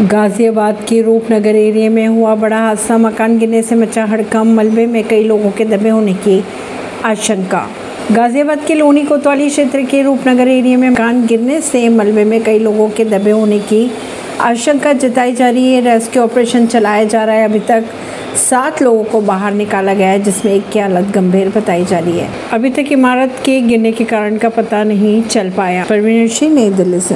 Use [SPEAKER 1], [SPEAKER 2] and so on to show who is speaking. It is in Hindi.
[SPEAKER 1] गाजियाबाद के रूपनगर एरिया में हुआ बड़ा हादसा। मकान गिरने से मचा हड़कम मलबे में कई लोगों के दबे होने की आशंका। गाजियाबाद के लोनी कोतवाली क्षेत्र के रूपनगर एरिया में मकान गिरने से मलबे में कई लोगों के दबे होने की आशंका जताई जा रही है। रेस्क्यू ऑपरेशन चलाया जा रहा है। अभी तक सात लोगों को बाहर निकाला गया है, जिसमें एक की हालत गंभीर बताई जा रही है। अभी तक इमारत के गिरने के कारण का पता नहीं चल पाया। परवीन सिंह, नई दिल्ली से।